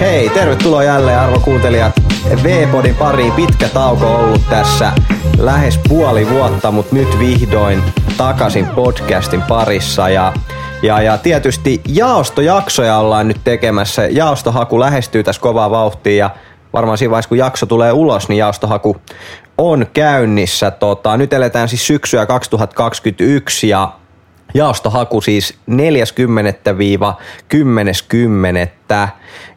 Hei, tervetuloa jälleen arvo kuuntelijat V-podin pariin. Pitkä tauko ollut tässä lähes puoli vuotta, mutta nyt vihdoin takaisin podcastin parissa ja ja, ja tietysti jaostojaksoja ollaan nyt tekemässä. Jaostohaku lähestyy tässä kovaa vauhtia ja varmaan siinä vaiheessa kun jakso tulee ulos, niin jaostohaku on käynnissä. Tota, nyt eletään siis syksyä 2021 ja jaostohaku siis 40-10.10.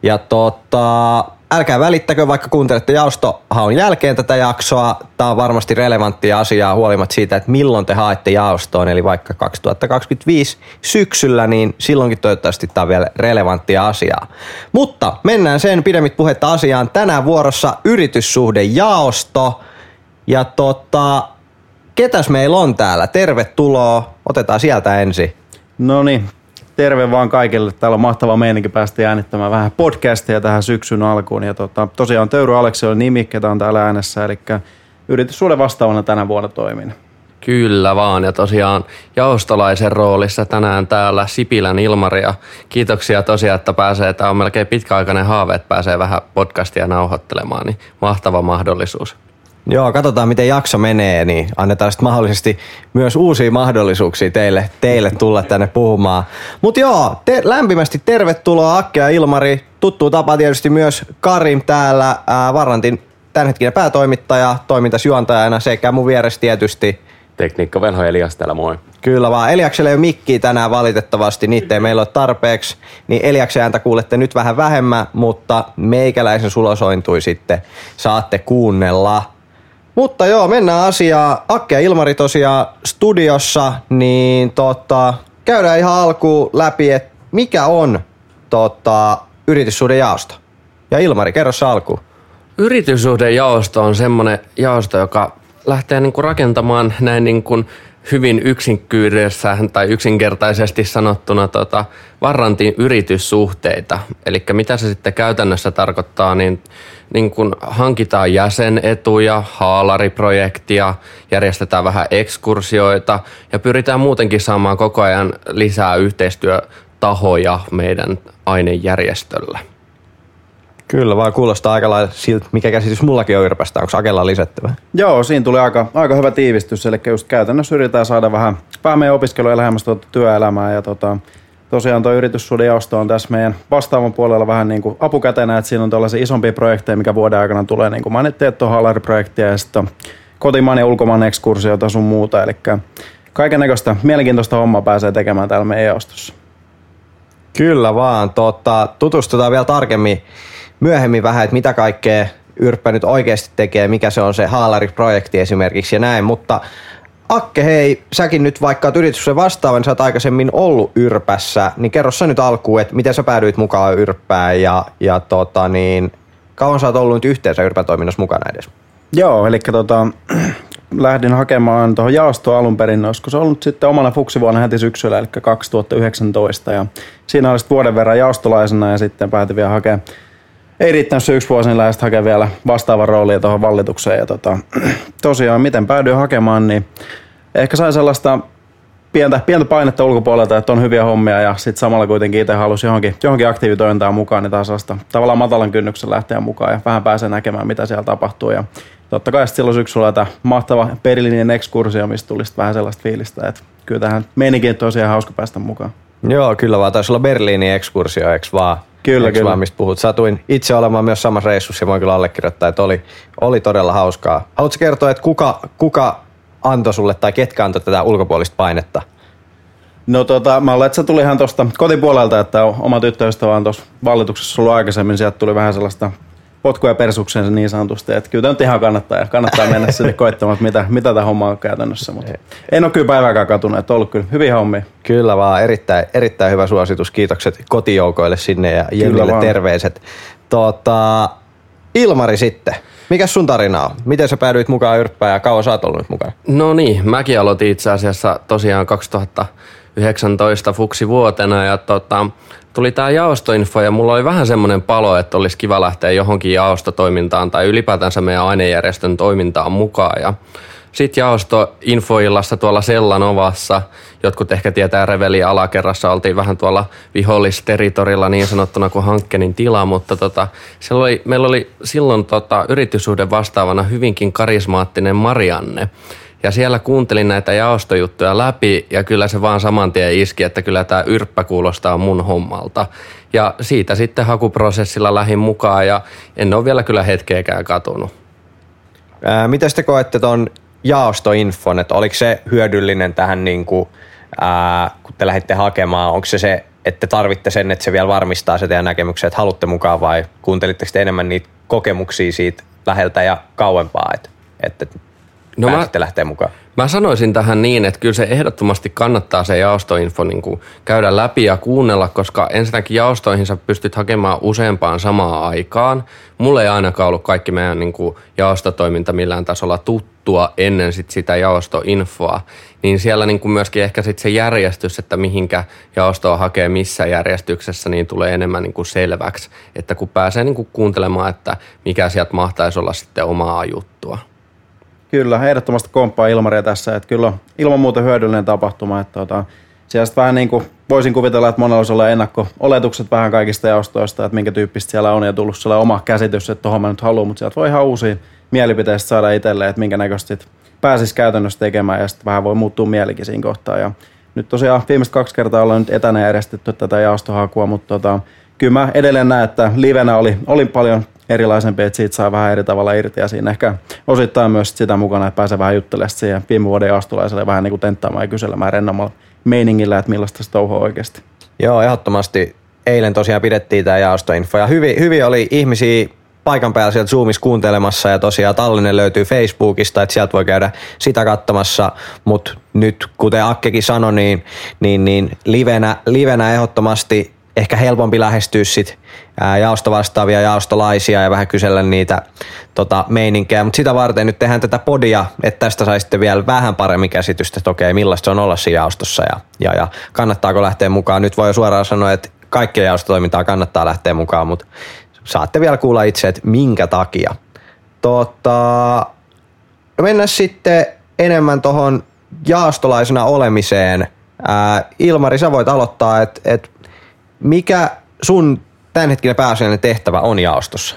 Ja tota, älkää välittäkö, vaikka kuuntelette jaostohaun jälkeen tätä jaksoa. Tämä on varmasti relevanttia asiaa huolimatta siitä, että milloin te haette jaostoon, eli vaikka 2025 syksyllä, niin silloinkin toivottavasti tämä on vielä relevanttia asiaa. Mutta mennään sen pidemmit puhetta asiaan. Tänään vuorossa yrityssuhde jaosto. Ja tota, ketäs meillä on täällä? Tervetuloa. Otetaan sieltä ensin. No niin, terve vaan kaikille. Täällä on mahtava meininki päästä äänittämään vähän podcastia tähän syksyn alkuun. Ja tota, tosiaan Töyry Aleksi on nimi, ketä on täällä äänessä, eli yrityssuuden vastaavana tänä vuonna toimin. Kyllä vaan, ja tosiaan jaostolaisen roolissa tänään täällä Sipilän Ilmaria. Kiitoksia tosiaan, että pääsee, tämä on melkein pitkäaikainen haave, että pääsee vähän podcastia nauhoittelemaan, niin mahtava mahdollisuus. Joo, katsotaan miten jakso menee, niin annetaan sitten mahdollisesti myös uusia mahdollisuuksia teille, teille tulla tänne puhumaan. Mutta joo, te, lämpimästi tervetuloa Akke ja Ilmari. Tuttuu tapa tietysti myös Karim täällä, ää, Varrantin tämänhetkinen päätoimittaja, toimintasjuontajana sekä mun vieressä tietysti Tekniikka Velho Elias täällä, moi. Kyllä vaan. Eliakselle ei ole mikkiä tänään valitettavasti, niitä ei meillä ole tarpeeksi. Niin Eliaksen ääntä kuulette nyt vähän vähemmän, mutta meikäläisen sulosointui sitten saatte kuunnella. Mutta joo, mennään asiaan. Akke ja Ilmari tosiaan studiossa, niin tota, käydään ihan alkuun läpi, että mikä on tota, yrityssuhde jaosto. Ja Ilmari, kerro se alkuun. Yrityssuhdejaosto on semmoinen jaosto, joka lähtee niinku rakentamaan näin niinku hyvin yksinkyydessä tai yksinkertaisesti sanottuna tota, Varrantin yrityssuhteita. Eli mitä se sitten käytännössä tarkoittaa, niin, niin kun hankitaan jäsenetuja, haalariprojektia, järjestetään vähän ekskursioita ja pyritään muutenkin saamaan koko ajan lisää yhteistyötahoja meidän ainejärjestöllä. Kyllä, vaan kuulostaa aika lailla siltä, mikä käsitys mullakin on Yrpästä. Onko Akella lisättävä? Joo, siinä tuli aika, aika hyvä tiivistys, eli just käytännössä yritetään saada vähän, vähän meidän opiskeluja lähemmäs tuota työelämää ja tota, tosiaan tuo yrityssuudijaosto on tässä meidän vastaavan puolella vähän niin kuin apukätenä, että siinä on tällaisia isompia projekteja, mikä vuoden aikana tulee, niin kuin mainittiin, että on haalariprojektia ja sitten kotimaan ja ulkomaan ekskursioita sun muuta, eli kaiken näköistä mielenkiintoista hommaa pääsee tekemään täällä meidän jaostossa. Kyllä vaan. Tota, tutustutaan vielä tarkemmin myöhemmin vähän, että mitä kaikkea Yrppä nyt oikeasti tekee, mikä se on se haalariprojekti esimerkiksi ja näin, mutta Akke, hei, säkin nyt vaikka oot yrityksen vastaavan, niin sä oot aikaisemmin ollut Yrpässä, niin kerro sä nyt alkuun, että miten sä päädyit mukaan Yrppään ja, ja tota niin, kauan sä oot ollut nyt yhteensä Yrpätoiminnassa mukana edes? Joo, eli tota, lähdin hakemaan tuohon jaostoon alun perin, olisiko se ollut sitten omana fuksivuonna heti syksyllä, eli 2019, ja siinä oli vuoden verran jaostolaisena ja sitten päätin vielä hakemaan ei riittänyt se yksi vuosi, niin lähdet hakemaan vielä vastaavan roolia tuohon vallitukseen. Ja tota, tosiaan, miten päädyin hakemaan, niin ehkä sai sellaista pientä, pientä painetta ulkopuolelta, että on hyviä hommia ja sitten samalla kuitenkin itse halusi johonkin, johonkin aktiivitoimintaan mukaan, niin taas sellaista tavallaan matalan kynnyksen lähteä mukaan ja vähän pääsee näkemään, mitä siellä tapahtuu. Ja totta kai silloin syksyllä tämä mahtava Berliinin ekskursio, mistä tuli vähän sellaista fiilistä, että kyllä tähän meininkin tosiaan hauska päästä mukaan. Joo, kyllä vaan. Taisi olla Berliinin ekskursio, eikö vaan? Kyllä, Eks kyllä. Vaan, mistä puhut. Satuin itse olemaan myös samassa reissussa ja voin kyllä allekirjoittaa, että oli, oli todella hauskaa. Haluatko kertoa, että kuka, kuka antoi sulle tai ketkä antoi tätä ulkopuolista painetta? No tota, mä olen, että se tuli ihan tuosta kotipuolelta, että oma tyttöystävä on tuossa vallituksessa ollut aikaisemmin. Sieltä tuli vähän sellaista potkuja persukseensa niin sanotusti. Että kyllä tämä nyt ihan kannattaa, ja kannattaa mennä sinne koittamaan, mitä, mitä tämä homma on käytännössä. Mutta en ole kyllä päivääkään katunut, että on ollut kyllä hyviä hommia. Kyllä vaan, erittäin, erittäin hyvä suositus. Kiitokset kotijoukoille sinne ja Jennille terveiset. Tota, Ilmari sitten. Mikä sun tarina on? Miten sä päädyit mukaan Yrppään ja kauan sä oot ollut mukaan? No niin, mäkin aloitin itse asiassa tosiaan 2019 fuksi vuotena ja tota, tuli tämä jaostoinfo ja mulla oli vähän semmoinen palo, että olisi kiva lähteä johonkin jaostotoimintaan tai ylipäätänsä meidän ainejärjestön toimintaan mukaan. Ja sitten jaosto infoillassa tuolla Sellanovassa, jotkut ehkä tietää Reveli alakerrassa, oltiin vähän tuolla vihollisteritorilla niin sanottuna kuin Hankkenin tila, mutta tota, oli, meillä oli silloin tota, yrityssuhde vastaavana hyvinkin karismaattinen Marianne. Ja siellä kuuntelin näitä jaostojuttuja läpi ja kyllä se vaan saman tien iski, että kyllä tämä yrppä kuulostaa mun hommalta. Ja siitä sitten hakuprosessilla lähin mukaan ja en ole vielä kyllä hetkeäkään katunut. Ää, miten te koette tuon jaostoinfon, että oliko se hyödyllinen tähän, niin kuin, ää, kun te lähditte hakemaan, onko se se, että tarvitte sen, että se vielä varmistaa se teidän näkemyksen, että haluatte mukaan vai kuuntelitteko te enemmän niitä kokemuksia siitä läheltä ja kauempaa, että, että no pääsette mä, lähteä mukaan? Mä sanoisin tähän niin, että kyllä se ehdottomasti kannattaa se jaostoinfo niin kuin käydä läpi ja kuunnella, koska ensinnäkin jaostoihin sä pystyt hakemaan useampaan samaan aikaan. Mulle ei ainakaan ollut kaikki meidän niin kuin jaostotoiminta millään tasolla tuttua ennen sit sitä jaostoinfoa. Niin siellä niin kuin myöskin ehkä sit se järjestys, että mihinkä jaostoa hakee missä järjestyksessä, niin tulee enemmän niin kuin selväksi. Että kun pääsee niin kuin kuuntelemaan, että mikä sieltä mahtaisi olla sitten omaa juttua. Kyllä, ehdottomasti komppaa Ilmaria tässä, että kyllä on ilman muuta hyödyllinen tapahtuma, että tota, siellä vähän niin kuin voisin kuvitella, että monella olisi olla ennakko-oletukset vähän kaikista jaostoista, että minkä tyyppistä siellä on ja tullut sellainen oma käsitys, että tuohon mä nyt haluan, mutta sieltä voi ihan uusia mielipiteistä saada itselleen, että minkä näköistä pääsisi käytännössä tekemään ja sitten vähän voi muuttua mielikin siinä kohtaa. Ja nyt tosiaan viimeiset kaksi kertaa ollaan nyt etänä järjestetty tätä jaostohakua, mutta tota, kyllä mä edelleen näen, että livenä oli, oli paljon erilaisempi, että siitä saa vähän eri tavalla irti ja siinä ehkä osittain myös sitä mukana, että pääsee vähän juttelemaan siihen viime vuoden jaostolaiselle vähän niin kuin tenttaamaan ja kyselemään rennommalla meiningillä, että millaista se touhu oikeasti. Joo, ehdottomasti. Eilen tosiaan pidettiin tämä jaostoinfo ja hyvin, hyvin oli ihmisiä paikan päällä sieltä Zoomissa kuuntelemassa ja tosiaan tallenne löytyy Facebookista, että sieltä voi käydä sitä katsomassa, mutta nyt kuten Akkekin sanoi, niin, niin, niin livenä, livenä ehdottomasti ehkä helpompi lähestyä sit jaostovastaavia jaostolaisia ja vähän kysellä niitä tota, meininkejä, mutta sitä varten nyt tehdään tätä podia, että tästä saisitte vielä vähän paremmin käsitystä, että okei, millaista on olla siinä jaostossa ja, ja, ja kannattaako lähteä mukaan. Nyt voi suoraan sanoa, että kaikkia jaostotoimintaa kannattaa lähteä mukaan, mutta saatte vielä kuulla itse, että minkä takia. Tota, mennään sitten enemmän tuohon jaostolaisena olemiseen. Ää, Ilmari, sä voit aloittaa, että et mikä sun tämänhetkinen pääasiallinen tehtävä on jaostossa?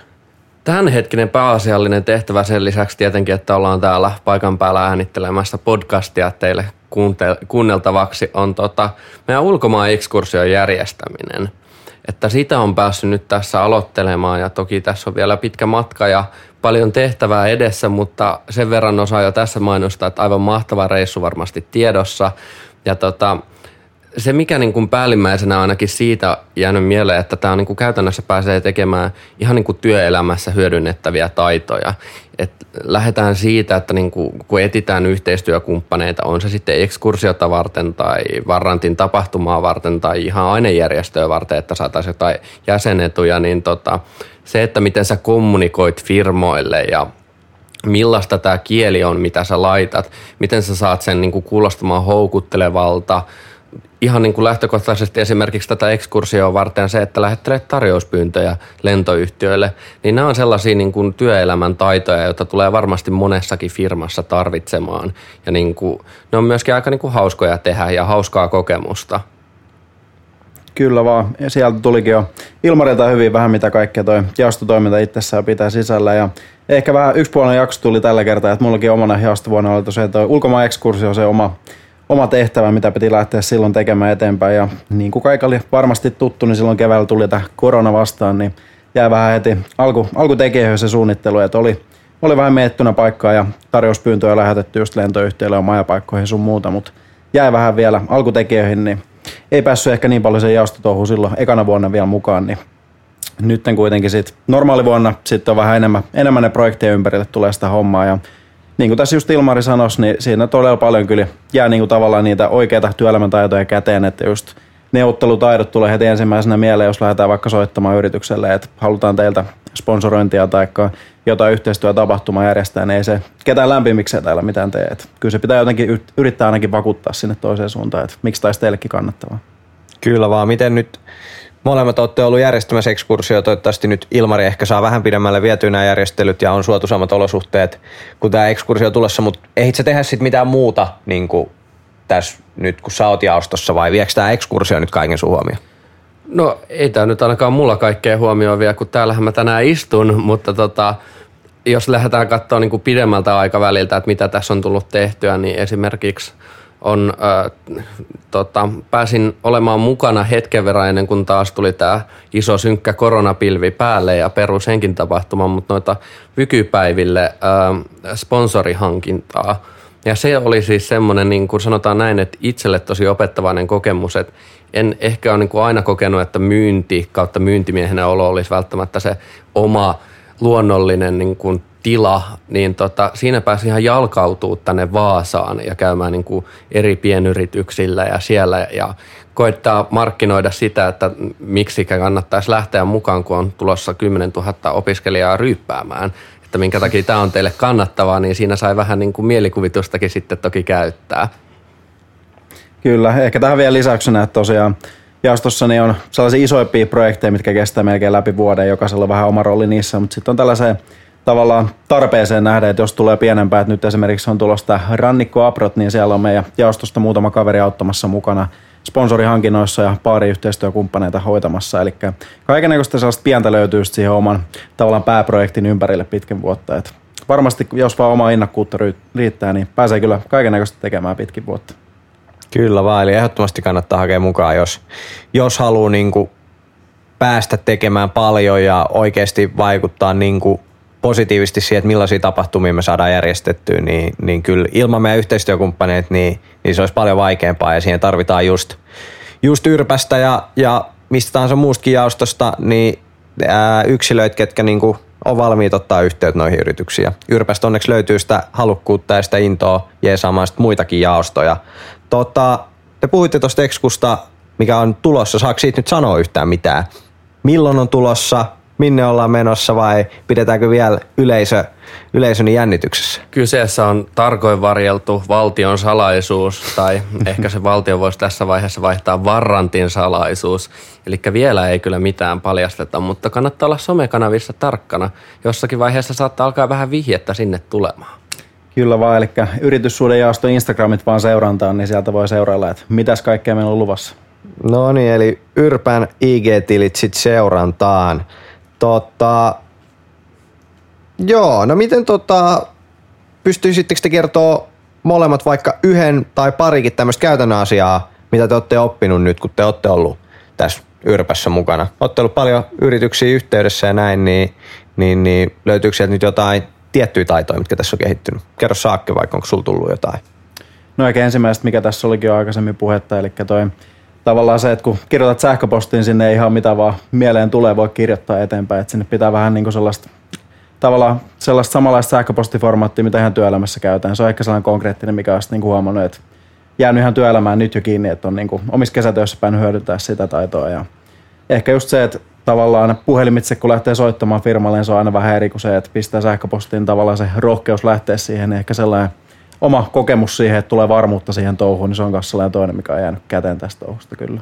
Tämänhetkinen pääasiallinen tehtävä sen lisäksi tietenkin, että ollaan täällä paikan päällä äänittelemässä podcastia teille kuunneltavaksi, on tota, meidän ulkomaan ekskursion järjestäminen. Että sitä on päässyt nyt tässä aloittelemaan ja toki tässä on vielä pitkä matka ja paljon tehtävää edessä, mutta sen verran osaa jo tässä mainostaa, että aivan mahtava reissu varmasti tiedossa. Ja tota, se, mikä niin kuin päällimmäisenä ainakin siitä jäänyt mieleen, että tämä on niin kuin käytännössä pääsee tekemään ihan niin kuin työelämässä hyödynnettäviä taitoja. Et lähdetään siitä, että niin kuin, kun etitään yhteistyökumppaneita, on se sitten ekskursiota varten tai Varrantin tapahtumaa varten tai ihan ainejärjestöä varten, että saataisiin jotain jäsenetuja, niin tota, se, että miten sä kommunikoit firmoille ja millaista tämä kieli on, mitä sä laitat, miten sä saat sen niin kuin kuulostamaan houkuttelevalta, ihan niin kuin lähtökohtaisesti esimerkiksi tätä ekskursioa varten se, että lähettelet tarjouspyyntöjä lentoyhtiöille, niin nämä on sellaisia niin kuin työelämän taitoja, joita tulee varmasti monessakin firmassa tarvitsemaan. Ja niin kuin, ne on myöskin aika niin kuin hauskoja tehdä ja hauskaa kokemusta. Kyllä vaan. Ja sieltä tulikin jo Ilmarilta hyvin vähän, mitä kaikkea toi jaostotoiminta itsessään pitää sisällä. Ja ehkä vähän yksipuolinen jakso tuli tällä kertaa, että mullakin omana jaostovuonna oli tosiaan toi ulkomaan ekskursio se oma oma tehtävä, mitä piti lähteä silloin tekemään eteenpäin. Ja niin kuin kaikki oli varmasti tuttu, niin silloin keväällä tuli tämä korona vastaan, niin jäi vähän heti alku, alkutekijöihin se suunnittelu, että oli, oli vähän miettynä paikkaa ja tarjouspyyntöjä lähetetty just lentoyhtiöille ja majapaikkoihin sun muuta, mutta jäi vähän vielä alkutekijöihin, niin ei päässyt ehkä niin paljon sen jaostotouhuun silloin ekana vuonna vielä mukaan, niin nyt kuitenkin sitten normaalivuonna sitten on vähän enemmän, enemmän ne projekteja ympärille tulee sitä hommaa ja niin kuin tässä just Ilmari sanoi, niin siinä todella paljon kyllä jää niin kuin tavallaan niitä oikeita työelämän taitoja käteen, että just neuvottelutaidot tulee heti ensimmäisenä mieleen, jos lähdetään vaikka soittamaan yritykselle, että halutaan teiltä sponsorointia tai jotain yhteistyötapahtumaa järjestää, niin ei se ketään lämpimikseen täällä mitään tee. Että kyllä se pitää jotenkin yrittää ainakin vakuuttaa sinne toiseen suuntaan, että miksi taisi teillekin kannattavaa. Kyllä vaan, miten nyt molemmat olette ollut järjestämässä ekskursio. Toivottavasti nyt Ilmari ehkä saa vähän pidemmälle vietyä nämä järjestelyt ja on suotuisammat olosuhteet kuin tämä ekskursio tulossa, mutta ehdit sä tehdä sitten mitään muuta niin kuin tässä nyt, kun sä oot jaostossa vai viekö tämä ekskursio nyt kaiken sun huomioon? No ei tämä nyt ainakaan mulla kaikkea huomioon vielä, kun täällähän mä tänään istun, mutta tota, jos lähdetään katsoa niin kuin pidemmältä aikaväliltä, että mitä tässä on tullut tehtyä, niin esimerkiksi on, äh, tota, pääsin olemaan mukana hetken verran ennen kuin taas tuli tämä iso synkkä koronapilvi päälle ja perus senkin tapahtuma, mutta noita vykypäiville äh, sponsorihankintaa. Ja se oli siis semmoinen, niin kuin sanotaan näin, että itselle tosi opettavainen kokemus, että en ehkä ole niin kuin aina kokenut, että myynti kautta myyntimiehenä olo olisi välttämättä se oma luonnollinen niin kuin tila, niin tota, siinä pääsi ihan jalkautuu tänne Vaasaan ja käymään niin kuin eri pienyrityksillä ja siellä ja koittaa markkinoida sitä, että miksi kannattaisi lähteä mukaan, kun on tulossa 10 000 opiskelijaa ryyppäämään. Että minkä takia tämä on teille kannattavaa, niin siinä sai vähän niin kuin mielikuvitustakin sitten toki käyttää. Kyllä, ehkä tähän vielä lisäyksenä, että tosiaan jaostossa niin on sellaisia isoimpia projekteja, mitkä kestää melkein läpi vuoden, jokaisella on vähän oma rooli niissä, mutta sitten on tällaiseen tavallaan tarpeeseen nähdä, että jos tulee pienempää, että nyt esimerkiksi on tulosta Rannikko Aprot, niin siellä on meidän jaostosta muutama kaveri auttamassa mukana sponsorihankinnoissa ja paariyhteistyökumppaneita hoitamassa. Eli kaikenlaista sellaista pientä löytyy siihen oman tavallaan pääprojektin ympärille pitkin vuotta. Et varmasti jos vaan oma innokkuutta riittää, niin pääsee kyllä kaikenlaista tekemään pitkin vuotta. Kyllä vaan, eli ehdottomasti kannattaa hakea mukaan, jos, jos haluaa niin kuin päästä tekemään paljon ja oikeasti vaikuttaa niin kuin positiivisesti siihen, että millaisia tapahtumia me saadaan järjestettyä, niin, niin kyllä ilman meidän yhteistyökumppaneita, niin, niin se olisi paljon vaikeampaa ja siihen tarvitaan just, just yrpästä ja, ja mistä tahansa muustakin jaostosta, niin ää, yksilöitä, ketkä niin kuin on valmiit ottaa yhteyttä noihin yrityksiin. Yrpästä onneksi löytyy sitä halukkuutta ja sitä intoa jeesaamaan sitten muitakin jaostoja. Tota, te puhuitte tuosta ekskusta, mikä on tulossa. Saako siitä nyt sanoa yhtään mitään? Milloin on tulossa? minne ollaan menossa vai pidetäänkö vielä yleisö, yleisön jännityksessä? Kyseessä on tarkoin varjeltu valtion salaisuus, tai ehkä se valtio voisi tässä vaiheessa vaihtaa varrantin salaisuus. Eli vielä ei kyllä mitään paljasteta, mutta kannattaa olla somekanavissa tarkkana. Jossakin vaiheessa saattaa alkaa vähän vihjettä sinne tulemaan. Kyllä vaan, eli yrityssuuden jaosto Instagramit vaan seurantaan, niin sieltä voi seurailla, että mitäs kaikkea meillä on luvassa. No niin, eli Yrpän IG-tilit sitten seurantaan. Tota, joo, no miten tota, pystyisittekö te kertoa molemmat vaikka yhden tai parikin tämmöistä käytännön asiaa, mitä te olette oppinut nyt, kun te olette ollut tässä Yrpässä mukana? Olette ollut paljon yrityksiä yhteydessä ja näin, niin, niin, niin löytyykö sieltä nyt jotain tiettyjä taitoja, mitkä tässä on kehittynyt? Kerro Saakke vaikka, onko sulla tullut jotain? No eikä ensimmäistä, mikä tässä olikin jo aikaisemmin puhetta, eli toi tavallaan se, että kun kirjoitat sähköpostiin, sinne ei ihan mitä vaan mieleen tulee, voi kirjoittaa eteenpäin. Että sinne pitää vähän niin kuin sellaista, tavallaan sellaista samanlaista sähköpostiformaattia, mitä ihan työelämässä käytetään. Se on ehkä sellainen konkreettinen, mikä on niin huomannut, että jäänyt ihan työelämään nyt jo kiinni, että on niin kuin omissa kesätöissä päin hyödyntää sitä taitoa. Ja ehkä just se, että tavallaan puhelimitse, kun lähtee soittamaan firmalle, niin se on aina vähän eri kuin se, että pistää sähköpostiin tavallaan se rohkeus lähteä siihen. Ehkä sellainen oma kokemus siihen, että tulee varmuutta siihen touhuun, niin se on myös sellainen toinen, mikä on jäänyt käteen tästä touhusta kyllä.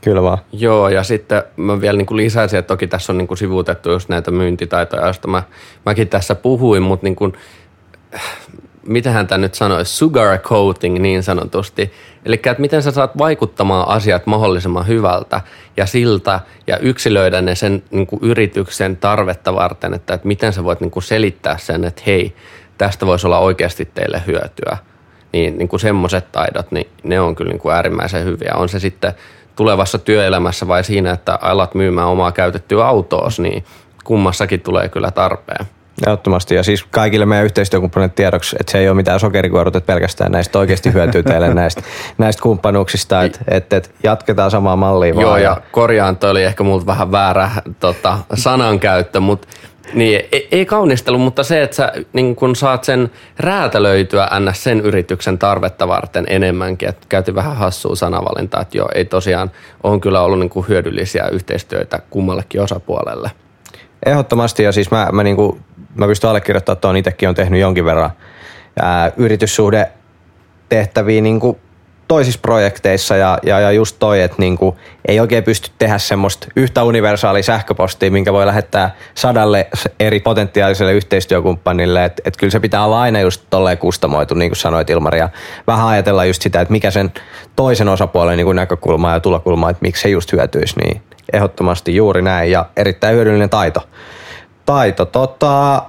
Kyllä vaan. Joo, ja sitten mä vielä niin kuin lisäisin, että toki tässä on niin kuin sivuutettu just näitä myyntitaitoja, joista mä, mäkin tässä puhuin, mutta niin kuin, mitähän tämä nyt sanoisi, sugar coating niin sanotusti. Eli että miten sä saat vaikuttamaan asiat mahdollisimman hyvältä ja siltä ja yksilöidä ne sen niin kuin yrityksen tarvetta varten, että, että miten sä voit niin kuin selittää sen, että hei, tästä voisi olla oikeasti teille hyötyä. Niin, niin kuin semmoiset taidot, niin ne on kyllä niin kuin äärimmäisen hyviä. On se sitten tulevassa työelämässä vai siinä, että alat myymään omaa käytettyä autoa, niin kummassakin tulee kyllä tarpeen. Ehdottomasti. Ja siis kaikille meidän yhteistyökumppanit tiedoksi, että se ei ole mitään sokerikuorut, että pelkästään näistä oikeasti hyötyy teille näistä, näistä kumppanuuksista, että, että, että jatketaan samaa mallia Joo, vaan. ja korjaan, toi oli ehkä multa vähän väärä tota, sanankäyttö, mutta niin, ei, ei kaunistelu, mutta se, että sä niin kun saat sen räätälöityä ns. sen yrityksen tarvetta varten enemmänkin. Että käytiin vähän hassua sanavalintaa, että joo, ei tosiaan, on kyllä ollut niin kuin hyödyllisiä yhteistyötä kummallekin osapuolelle. Ehdottomasti, ja siis mä, mä, niin kuin, mä pystyn allekirjoittamaan, on itsekin on tehnyt jonkin verran ää, yrityssuhde tehtäviä niin kuin toisissa projekteissa ja, ja, ja just toi, että niinku, ei oikein pysty tehdä semmoista yhtä universaalia sähköpostia, minkä voi lähettää sadalle eri potentiaaliselle yhteistyökumppanille. Että et kyllä se pitää olla aina just tolleen kustomoitu, niin kuin sanoit Ilmari, ja vähän ajatella just sitä, että mikä sen toisen osapuolen niin näkökulma ja tulokulma, että miksi se just hyötyisi, niin ehdottomasti juuri näin ja erittäin hyödyllinen taito. Taito, tota,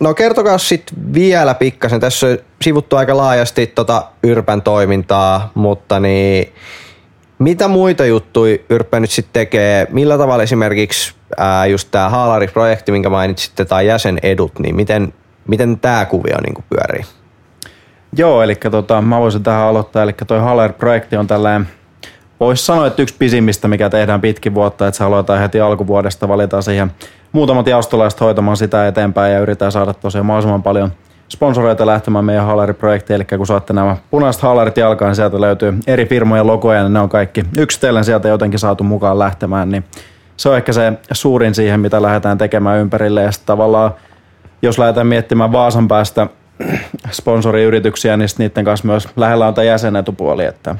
No kertokaa sitten vielä pikkasen. Tässä on sivuttu aika laajasti tota Yrpän toimintaa, mutta niin, mitä muita juttuja Yrppä nyt sitten tekee? Millä tavalla esimerkiksi ää, just tämä Haalari-projekti, minkä mainitsitte, tai jäsenedut, niin miten, miten tämä kuvio niin pyörii? Joo, eli tota, mä voisin tähän aloittaa. Eli toi Haalari-projekti on tällainen voisi sanoa, että yksi pisimmistä, mikä tehdään pitkin vuotta, että se aloitetaan heti alkuvuodesta, valitaan siihen muutamat jaostolaiset hoitamaan sitä eteenpäin ja yritetään saada tosiaan mahdollisimman paljon sponsoreita lähtemään meidän haalariprojektiin, eli kun saatte nämä punaiset haalarit jalkaan, niin sieltä löytyy eri firmojen logoja, niin ne on kaikki yksitellen sieltä jotenkin saatu mukaan lähtemään, niin se on ehkä se suurin siihen, mitä lähdetään tekemään ympärille, ja tavallaan, jos lähdetään miettimään Vaasan päästä sponsoriyrityksiä, niin niiden kanssa myös lähellä on tämä jäsenetupuoli, että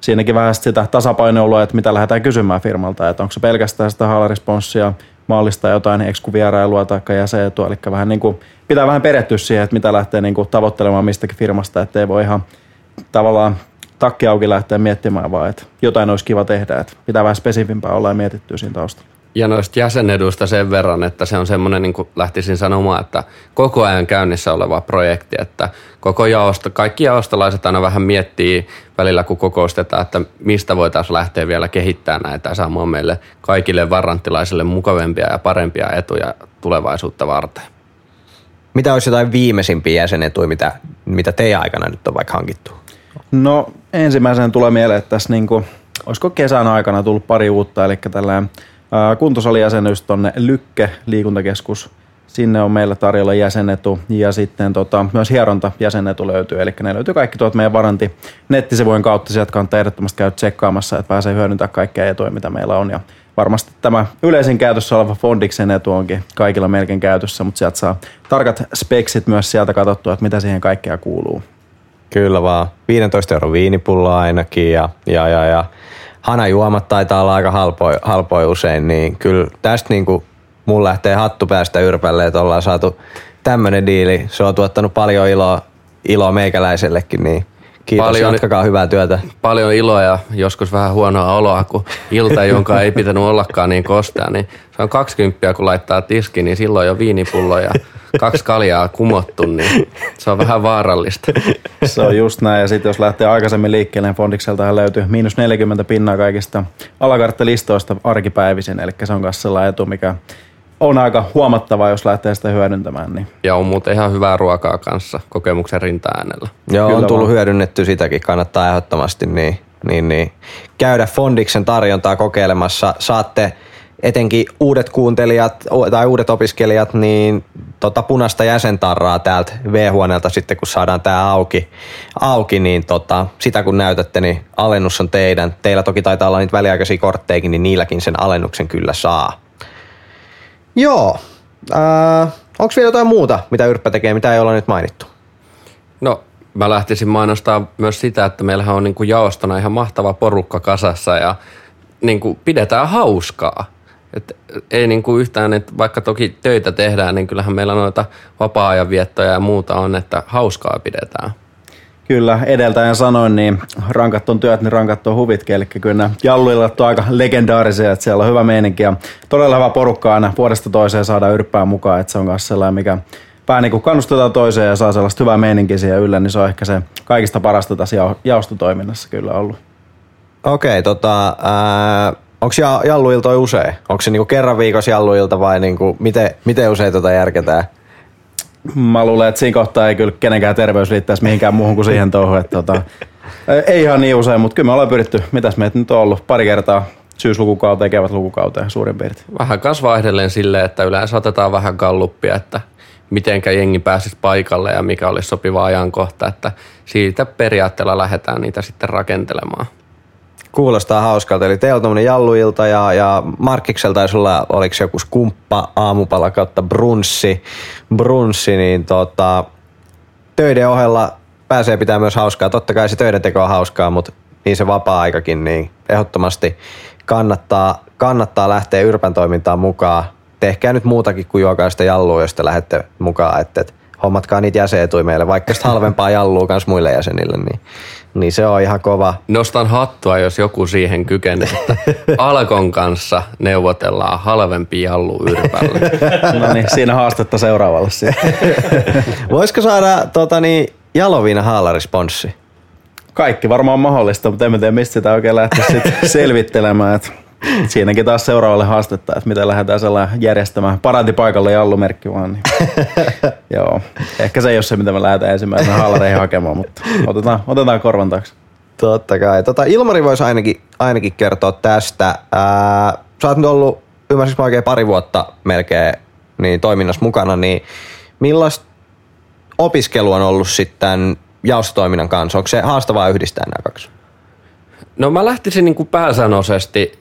siinäkin vähän sitä tasapainoilua, että mitä lähdetään kysymään firmalta, että onko se pelkästään sitä haalarisponssia, maallistaa jotain ekskuvierailua tai jäsenetua, eli vähän niin kuin, pitää vähän perehtyä siihen, että mitä lähtee niin kuin tavoittelemaan mistäkin firmasta, ettei voi ihan tavallaan takki auki lähteä miettimään, vaan että jotain olisi kiva tehdä, että pitää vähän spesifimpää olla ja mietittyä siinä taustalla. Ja noista jäsenedusta sen verran, että se on semmoinen, niin kuin lähtisin sanomaan, että koko ajan käynnissä oleva projekti, että koko jaosto, kaikki jaostolaiset aina vähän miettii välillä, kun kokoustetaan, että mistä voitaisiin lähteä vielä kehittämään näitä saamaan meille kaikille varranttilaisille mukavempia ja parempia etuja tulevaisuutta varten. Mitä olisi jotain viimeisimpiä jäsenetuja, mitä, mitä teidän aikana nyt on vaikka hankittu? No ensimmäisenä tulee mieleen, että tässä niin kuin, olisiko kesän aikana tullut pari uutta, eli tällainen kuntosalijäsenyys tuonne Lykke liikuntakeskus. Sinne on meillä tarjolla jäsenetu ja sitten tota, myös hieronta jäsenetu löytyy. Eli ne löytyy kaikki tuolta meidän varanti nettisivujen kautta. Sieltä kannattaa ehdottomasti käydä tsekkaamassa, että pääsee hyödyntämään kaikkea etuja, mitä meillä on. Ja varmasti tämä yleisin käytössä oleva Fondiksen etu onkin kaikilla melkein käytössä, mutta sieltä saa tarkat speksit myös sieltä katsottua, että mitä siihen kaikkea kuuluu. Kyllä vaan. 15 euro viinipullo ainakin ja, ja, ja, ja hanajuomat taitaa olla aika halpoja halpoi usein, niin kyllä tästä niin kuin mun lähtee hattu päästä yrpälle, että ollaan saatu tämmöinen diili. Se on tuottanut paljon iloa, iloa meikäläisellekin, niin Kiitos, paljon, jatkakaa hyvää työtä. Paljon iloa ja joskus vähän huonoa oloa, kun ilta, jonka ei pitänyt ollakaan niin kostea, niin se on 20, kun laittaa tiski, niin silloin jo viinipullo ja kaksi kaljaa kumottu, niin se on vähän vaarallista. Se on just näin, ja sitten jos lähtee aikaisemmin liikkeelle, niin Fondikseltahan löytyy miinus 40 pinnaa kaikista alakarttalistoista arkipäivisin, eli se on myös sellainen etu, mikä on aika huomattava, jos lähtee sitä hyödyntämään. Niin. Ja on muuten ihan hyvää ruokaa kanssa kokemuksen rinta-äänellä. Joo, Kyllä on tullut vaan. hyödynnetty sitäkin, kannattaa ehdottomasti niin, niin, niin. käydä Fondiksen tarjontaa kokeilemassa. Saatte etenkin uudet kuuntelijat tai uudet opiskelijat, niin tota punaista jäsentarraa täältä V-huoneelta sitten, kun saadaan tämä auki, auki, niin tota, sitä kun näytätte, niin alennus on teidän. Teillä toki taitaa olla niitä väliaikaisia kortteikin, niin niilläkin sen alennuksen kyllä saa. Joo. Äh, Onko vielä jotain muuta, mitä Yrppä tekee, mitä ei olla nyt mainittu? No, mä lähtisin mainostaa myös sitä, että meillähän on niin kuin jaostona ihan mahtava porukka kasassa ja niin kuin pidetään hauskaa. Et ei niin kuin yhtään, että vaikka toki töitä tehdään, niin kyllähän meillä noita vapaa-ajanviettoja ja muuta on, että hauskaa pidetään. Kyllä, edeltäjän sanoin, niin rankat on työt, niin rankat on huvitkin. Eli kyllä nämä jalluillat on aika legendaarisia, että siellä on hyvä meininki ja todella hyvä porukka aina vuodesta toiseen saada yrppää mukaan, että se on myös sellainen, mikä vähän niin kuin kannustetaan toiseen ja saa sellaista hyvää meininkiä siihen yllä, niin se on ehkä se kaikista parasta tässä jaostotoiminnassa kyllä ollut. Okei, okay, tota, onko jalluilta usein? Onko se niinku kerran viikossa jalluilta vai niinku, miten, miten usein tota järketään? Mä luulen, että siinä kohtaa ei kyllä kenenkään terveys riittäisi mihinkään muuhun kuin siihen touhuun. Että, tota, ei ihan niin usein, mutta kyllä me ollaan pyritty, mitäs meitä nyt on ollut, pari kertaa syyslukukauteen, lukukauteen suurin piirtein. Vähän kasvaa edelleen silleen, että yleensä otetaan vähän galluppia, että mitenkä jengi pääsisi paikalle ja mikä olisi sopiva ajankohta, että siitä periaatteella lähdetään niitä sitten rakentelemaan. Kuulostaa hauskalta. Eli teillä on tämmöinen jalluilta ja, ja Markkiksella taisi olla, oliko se joku skumppa aamupala kautta brunssi, brunssi niin tota, töiden ohella pääsee pitää myös hauskaa. Totta kai se töiden teko on hauskaa, mutta niin se vapaa-aikakin, niin ehdottomasti kannattaa, kannattaa lähteä yrpän toimintaan mukaan. Tehkää nyt muutakin kuin juokaa sitä jallua, jos te lähdette mukaan, että, että hommatkaa niitä jäsenetuja meille, vaikka sitä halvempaa jallua myös muille jäsenille, niin, niin se on ihan kova. Nostan hattua, jos joku siihen kykenee, että Alkon kanssa neuvotellaan halvempi jallu yrpälle. No niin, siinä haastetta seuraavalle. Voisiko saada tota, niin, jaloviina haalarisponssi? Kaikki varmaan mahdollista, mutta en tiedä mistä sitä oikein lähteä sit selvittelemään. Että siinäkin taas seuraavalle haastetta, että miten lähdetään sellainen järjestämään parantipaikalle jallumerkki vaan. Niin. Joo, ehkä se ei ole se, mitä me lähdetään ensimmäisenä haalareihin hakemaan, mutta otetaan, otetaan korvan taakse. Totta kai. Tota, Ilmari voisi ainakin, ainakin kertoa tästä. Ää, sä oot nyt ollut, ymmärsinkö oikein pari vuotta melkein niin toiminnassa mukana, niin millaista opiskelu on ollut sitten jaostotoiminnan kanssa? Onko se haastavaa yhdistää nämä kaksi? No mä lähtisin niin kuin pääsanoisesti,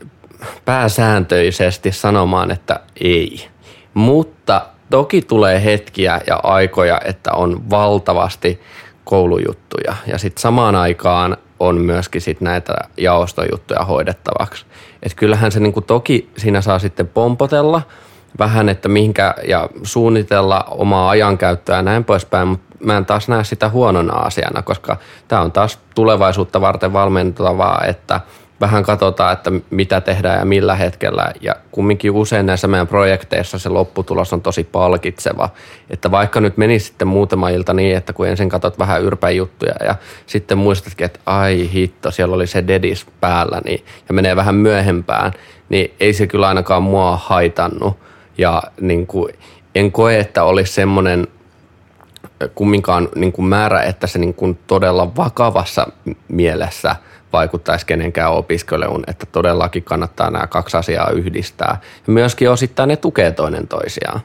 pääsääntöisesti sanomaan, että ei. Mutta toki tulee hetkiä ja aikoja, että on valtavasti koulujuttuja. Ja sitten samaan aikaan on myöskin sit näitä jaostojuttuja hoidettavaksi. Et kyllähän se niinku toki siinä saa sitten pompotella vähän, että mihinkä ja suunnitella omaa ajankäyttöä ja näin poispäin, mutta mä en taas näe sitä huonona asiana, koska tämä on taas tulevaisuutta varten valmentavaa, että vähän katsotaan, että mitä tehdään ja millä hetkellä. Ja kumminkin usein näissä meidän projekteissa se lopputulos on tosi palkitseva. Että vaikka nyt menisi sitten muutama ilta niin, että kun ensin katsot vähän yrpäjuttuja ja sitten muistatkin, että ai hitto, siellä oli se dedis päällä niin, ja menee vähän myöhempään, niin ei se kyllä ainakaan mua haitannut. Ja niin kuin, en koe, että olisi semmoinen kumminkaan niin kuin määrä, että se niin kuin todella vakavassa mielessä vaikuttaisi kenenkään opiskeluun, että todellakin kannattaa nämä kaksi asiaa yhdistää. Ja myöskin osittain ne tukee toinen toisiaan.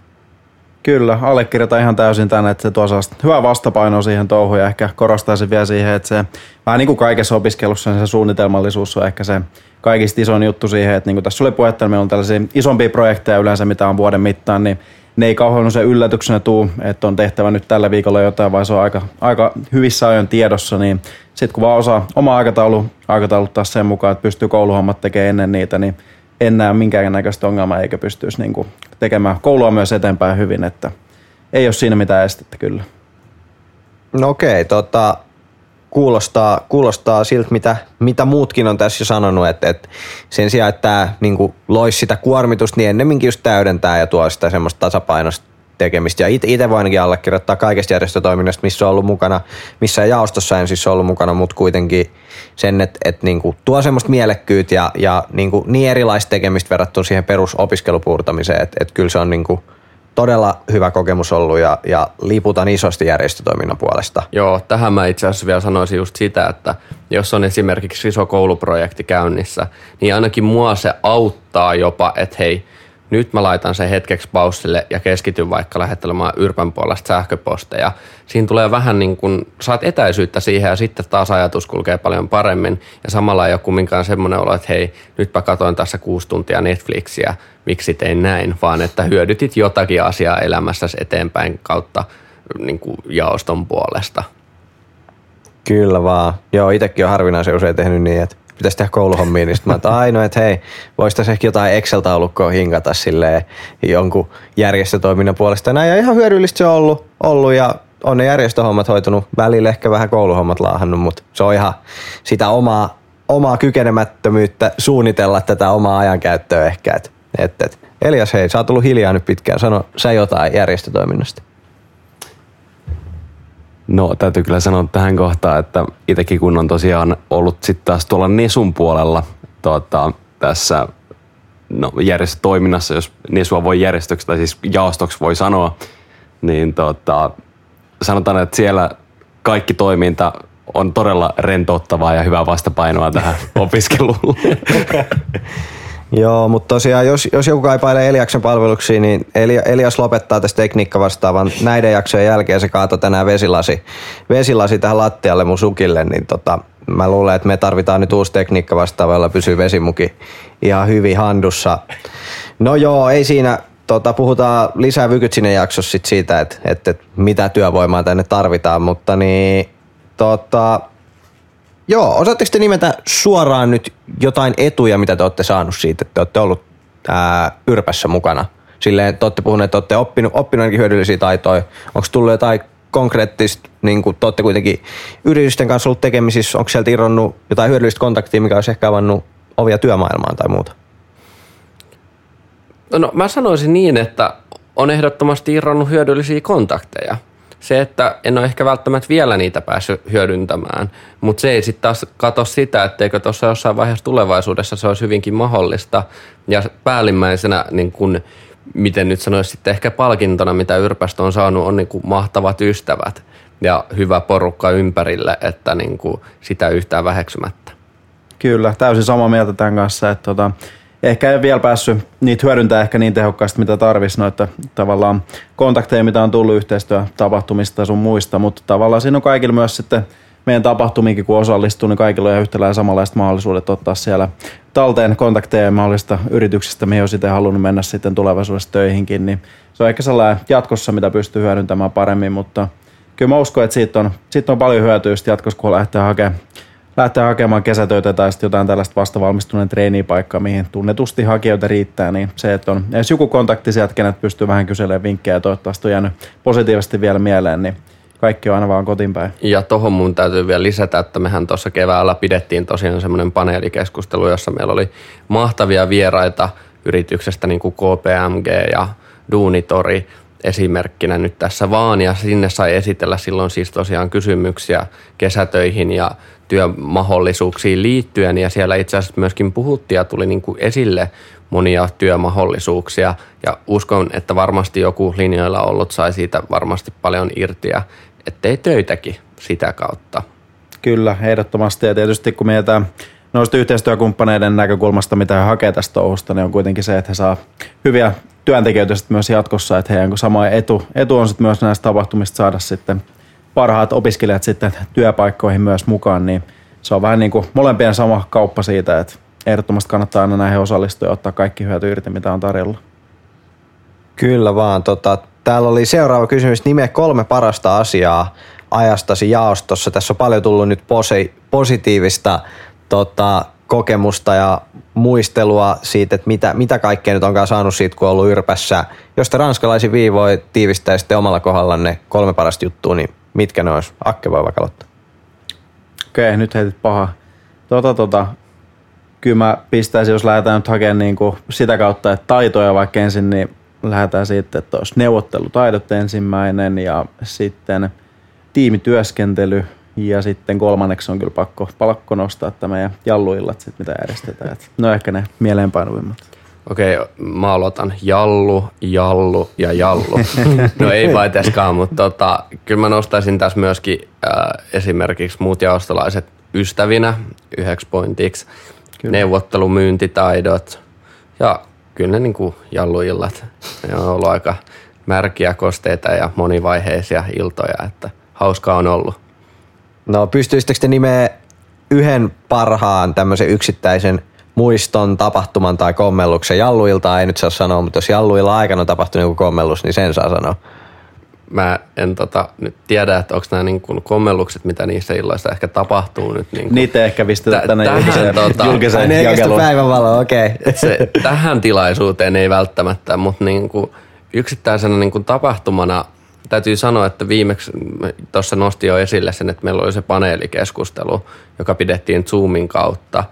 Kyllä, allekirjoitan ihan täysin tänne, että se tuo hyvä vastapaino siihen touhuun ja ehkä korostaisin vielä siihen, että se vähän niin kuin kaikessa opiskelussa niin se suunnitelmallisuus on ehkä se kaikista isoin juttu siihen, että niin kuin tässä oli puhetta, niin meillä on tällaisia isompia projekteja yleensä, mitä on vuoden mittaan, niin ne ei kauhean usein yllätyksenä tuu, että on tehtävä nyt tällä viikolla jotain, vai se on aika, aika hyvissä ajoin tiedossa, niin sitten kun vaan osaa oma aikataulu, aikatauluttaa sen mukaan, että pystyy kouluhommat tekemään ennen niitä, niin en näe minkäännäköistä ongelmaa eikä pystyisi niin kuin tekemään koulua myös eteenpäin hyvin, että ei ole siinä mitään estettä kyllä. No okei, tota, kuulostaa, kuulostaa siltä, mitä, mitä muutkin on tässä jo sanonut, että, että sen sijaan, että tämä niin loisi sitä kuormitusta, niin ennemminkin just täydentää ja tuo sitä semmoista tasapainosta tekemistä. Ja itse voi ainakin allekirjoittaa kaikesta järjestötoiminnasta, missä on ollut mukana, missä jaostossa en siis ollut mukana, mutta kuitenkin sen, että, että niin kuin tuo semmoista mielekkyyttä ja, ja niin, kuin niin erilaista tekemistä verrattuna siihen perusopiskelupuurtamiseen, että, että kyllä se on niin kuin todella hyvä kokemus ollut ja, ja liputan isosti järjestötoiminnan puolesta. Joo, tähän mä itse asiassa vielä sanoisin just sitä, että jos on esimerkiksi iso kouluprojekti käynnissä, niin ainakin mua se auttaa jopa, että hei, nyt mä laitan sen hetkeksi paussille ja keskityn vaikka lähettelemään Yrpän puolesta sähköposteja. Siinä tulee vähän niin kuin, saat etäisyyttä siihen ja sitten taas ajatus kulkee paljon paremmin. Ja samalla ei ole kumminkaan semmoinen olo, että hei, nytpä katoin tässä kuusi tuntia Netflixiä, miksi tein näin, vaan että hyödytit jotakin asiaa elämässäsi eteenpäin kautta niin kuin jaoston puolesta. Kyllä vaan. Joo, itsekin on harvinaisen usein tehnyt niin, että pitäisi tehdä kouluhommia, niin sitten mä että ainoa, että hei, voisi ehkä jotain Excel-taulukkoa hinkata silleen jonkun järjestötoiminnan puolesta. Näin ja ihan hyödyllistä se on ollut, ollut ja on ne järjestöhommat hoitunut, välillä ehkä vähän kouluhommat laahannut, mutta se on ihan sitä omaa, omaa kykenemättömyyttä suunnitella tätä omaa ajankäyttöä ehkä. Et, et, et. Elias, hei, sä oot ollut hiljaa nyt pitkään. Sano sä jotain järjestötoiminnasta. No täytyy kyllä sanoa tähän kohtaan, että itsekin kun on tosiaan ollut sitten taas tuolla Nesun puolella tuota, tässä no, järjestötoiminnassa, jos Nesua voi järjestöksi tai siis jaostoksi voi sanoa, niin tuota, sanotaan, että siellä kaikki toiminta on todella rentouttavaa ja hyvää vastapainoa tähän opiskeluun. Joo, mutta tosiaan jos, jos joku kaipailee Eliaksen palveluksiin, niin Elias lopettaa tästä tekniikka vastaavan näiden jaksojen jälkeen. Se kaato tänään vesilasi, vesilasi tähän lattialle mun sukille, niin tota, mä luulen, että me tarvitaan nyt uusi tekniikka vastaava, jolla pysyy vesimuki ihan hyvin handussa. No joo, ei siinä, tota, puhutaan lisää Vykytsinen jaksossa sit siitä, että, että, että mitä työvoimaa tänne tarvitaan, mutta niin tota, joo, osaatteko te nimetä suoraan nyt jotain etuja, mitä te olette saanut siitä, että te olette ollut ää, Yrpässä mukana? Silleen, te olette puhuneet, että olette oppinut, oppinut ainakin hyödyllisiä taitoja. Onko tullut jotain konkreettista, niin kuin te olette kuitenkin yritysten kanssa ollut tekemisissä, onko sieltä irronnut jotain hyödyllistä kontaktia, mikä olisi ehkä avannut ovia työmaailmaan tai muuta? No mä sanoisin niin, että on ehdottomasti irronnut hyödyllisiä kontakteja. Se, että en ole ehkä välttämättä vielä niitä päässyt hyödyntämään, mutta se ei sitten taas katso sitä, etteikö tuossa jossain vaiheessa tulevaisuudessa se olisi hyvinkin mahdollista. Ja päällimmäisenä, niin kun, miten nyt sanoisi sitten ehkä palkintona, mitä Yrpästä on saanut, on niin kuin mahtavat ystävät ja hyvä porukka ympärille, että niin kuin sitä yhtään väheksymättä. Kyllä, täysin samaa mieltä tämän kanssa, että tota, ehkä ei vielä päässyt niitä hyödyntää ehkä niin tehokkaasti, mitä tarvisi noita tavallaan kontakteja, mitä on tullut yhteistyötapahtumista sun muista, mutta tavallaan siinä on kaikilla myös sitten meidän tapahtumiinkin, kun osallistuu, niin kaikilla on yhtäläinen samanlaiset mahdollisuudet ottaa siellä talteen kontakteja mahdollista yrityksistä, mihin on sitten halunnut mennä sitten tulevaisuudessa töihinkin, niin se on ehkä sellainen jatkossa, mitä pystyy hyödyntämään paremmin, mutta kyllä mä uskon, että siitä on, siitä on paljon hyötyä jatkossa, kun lähtee hakemaan lähteä hakemaan kesätöitä tai sitten jotain tällaista vastavalmistuneen treenipaikkaa, mihin tunnetusti hakijoita riittää, niin se, että on edes joku kontakti sieltä, kenet pystyy vähän kyselemään vinkkejä ja toivottavasti on jäänyt positiivisesti vielä mieleen, niin kaikki on aina vaan kotiin päin. Ja tohon mun täytyy vielä lisätä, että mehän tuossa keväällä pidettiin tosiaan semmoinen paneelikeskustelu, jossa meillä oli mahtavia vieraita yrityksestä niin kuin KPMG ja Duunitori esimerkkinä nyt tässä vaan ja sinne sai esitellä silloin siis tosiaan kysymyksiä kesätöihin ja työmahdollisuuksiin liittyen ja siellä itse asiassa myöskin puhuttiin ja tuli niin kuin esille monia työmahdollisuuksia ja uskon, että varmasti joku linjoilla ollut sai siitä varmasti paljon irti ja ettei töitäkin sitä kautta. Kyllä, ehdottomasti ja tietysti kun mietitään noista yhteistyökumppaneiden näkökulmasta, mitä he hakee tästä touhusta, niin on kuitenkin se, että he saa hyviä työntekijöitä sitten myös jatkossa, että heidän sama etu, etu on sitten myös näistä tapahtumista saada sitten parhaat opiskelijat sitten työpaikkoihin myös mukaan, niin se on vähän niin kuin molempien sama kauppa siitä, että ehdottomasti kannattaa aina näihin osallistua ja ottaa kaikki hyöty irti, mitä on tarjolla. Kyllä vaan. Tota, täällä oli seuraava kysymys. Nime kolme parasta asiaa ajastasi jaostossa. Tässä on paljon tullut nyt posi- positiivista tota, kokemusta ja muistelua siitä, että mitä, mitä kaikkea nyt onkaan saanut siitä, kun on ollut Yrpässä. Jos te ranskalaisin viivoi tiivistäisitte omalla kohdallanne kolme parasta juttua, niin mitkä ne olisi? Akke voi vaikka aloittaa. Okei, nyt heitit paha. Tota, tota, kyllä mä pistäisin, jos lähdetään nyt hakemaan niin kuin sitä kautta, että taitoja vaikka ensin, niin lähdetään siitä, että olisi neuvottelutaidot ensimmäinen ja sitten tiimityöskentely ja sitten kolmanneksi on kyllä pakko, pakko nostaa että meidän jalluillat, sit, mitä järjestetään. No ehkä ne mieleenpainuvimmat. Okei, mä aloitan jallu, jallu ja jallu. No ei vaiteskaan, mutta tota, kyllä mä nostaisin tässä myöskin äh, esimerkiksi muut jaostolaiset ystävinä yhdeksi pointiksi. Kyllä. Neuvottelumyyntitaidot ja kyllä ne niin kuin jalluillat. Ne on ollut aika märkiä, kosteita ja monivaiheisia iltoja, että hauskaa on ollut. No pystyisittekö te nimeä yhden parhaan tämmöisen yksittäisen muiston, tapahtuman tai kommelluksen. Jalluilta ei nyt saa sanoa, mutta jos jalluilla aikana on tapahtunut joku kommellus, niin sen saa sanoa. Mä en tota, nyt tiedä, että onko nämä niin kuin kommellukset, mitä niissä illoissa ehkä tapahtuu nyt. Niin kuin, Niitä ehkä pistetään tänne tähän, julkiseen, tota, julkiseen jakeluun. päivänvalo, okei. Okay. Se, tähän tilaisuuteen ei välttämättä, mutta niin kuin yksittäisenä niin kuin tapahtumana täytyy sanoa, että viimeksi tuossa nosti jo esille sen, että meillä oli se paneelikeskustelu, joka pidettiin Zoomin kautta.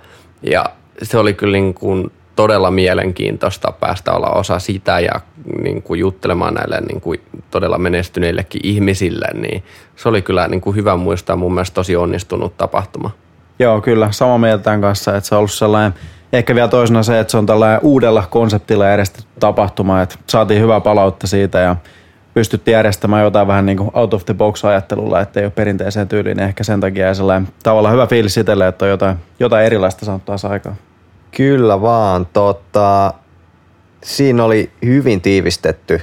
Ja se oli kyllä niin kuin todella mielenkiintoista päästä olla osa sitä ja niin kuin juttelemaan näille niin kuin todella menestyneillekin ihmisille, niin se oli kyllä niin kuin hyvä muistaa mun mielestä tosi onnistunut tapahtuma. Joo, kyllä, sama mieltä tämän kanssa, että se on ollut sellainen, ehkä vielä toisena se, että se on tällainen uudella konseptilla järjestetty tapahtuma, että saatiin hyvää palautta siitä ja pystyttiin järjestämään jotain vähän niin kuin out of the box ajattelulla, ettei ole perinteiseen tyyliin, niin ehkä sen takia sellainen tavallaan hyvä fiilis itselle, että on jotain, jotain erilaista saanut taas aikaan. Kyllä vaan. Tota, siinä oli hyvin tiivistetty,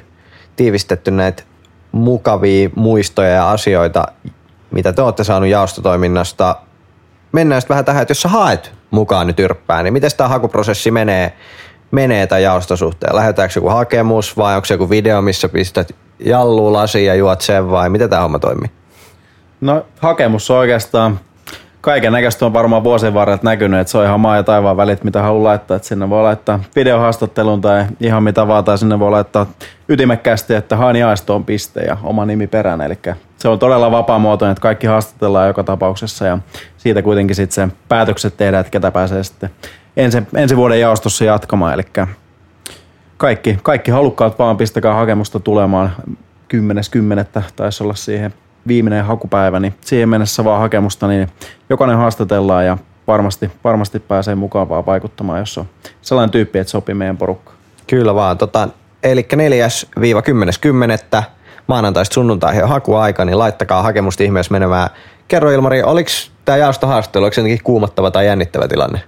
tiivistetty näitä mukavia muistoja ja asioita, mitä te olette saanut jaostotoiminnasta. Mennään sitten vähän tähän, että jos sä haet mukaan nyt yrppää, niin miten tämä hakuprosessi menee, menee tämän jaostosuhteen? Lähetäänkö joku hakemus vai onko se joku video, missä pistät jalluun lasi ja juot sen vai miten tämä homma toimii? No hakemus on oikeastaan kaiken näköistä on varmaan vuosien varrella näkynyt, että se on ihan maa ja taivaan välit, mitä haluaa laittaa. Että sinne voi laittaa videohaastattelun tai ihan mitä vaan, tai sinne voi laittaa ytimekkäästi, että haani on piste ja oma nimi perään. Eli se on todella vapaamuotoinen, että kaikki haastatellaan joka tapauksessa ja siitä kuitenkin sitten se päätökset tehdään, että ketä pääsee sitten ensi, ensi vuoden jaostossa jatkamaan. Eli kaikki, kaikki halukkaat vaan pistäkää hakemusta tulemaan 10.10. taisi olla siihen viimeinen hakupäivä, niin siihen mennessä vaan hakemusta, niin jokainen haastatellaan ja varmasti, varmasti pääsee mukaan vaan vaikuttamaan, jos on sellainen tyyppi, että sopii meidän porukka. Kyllä vaan. Tota, eli 4-10.10. maanantaista sunnuntaihin on hakuaika, niin laittakaa hakemusta ihmeessä menemään. Kerro Ilmari, oliko tämä jaostohaastattelu, oliko se jotenkin kuumottava tai jännittävä tilanne?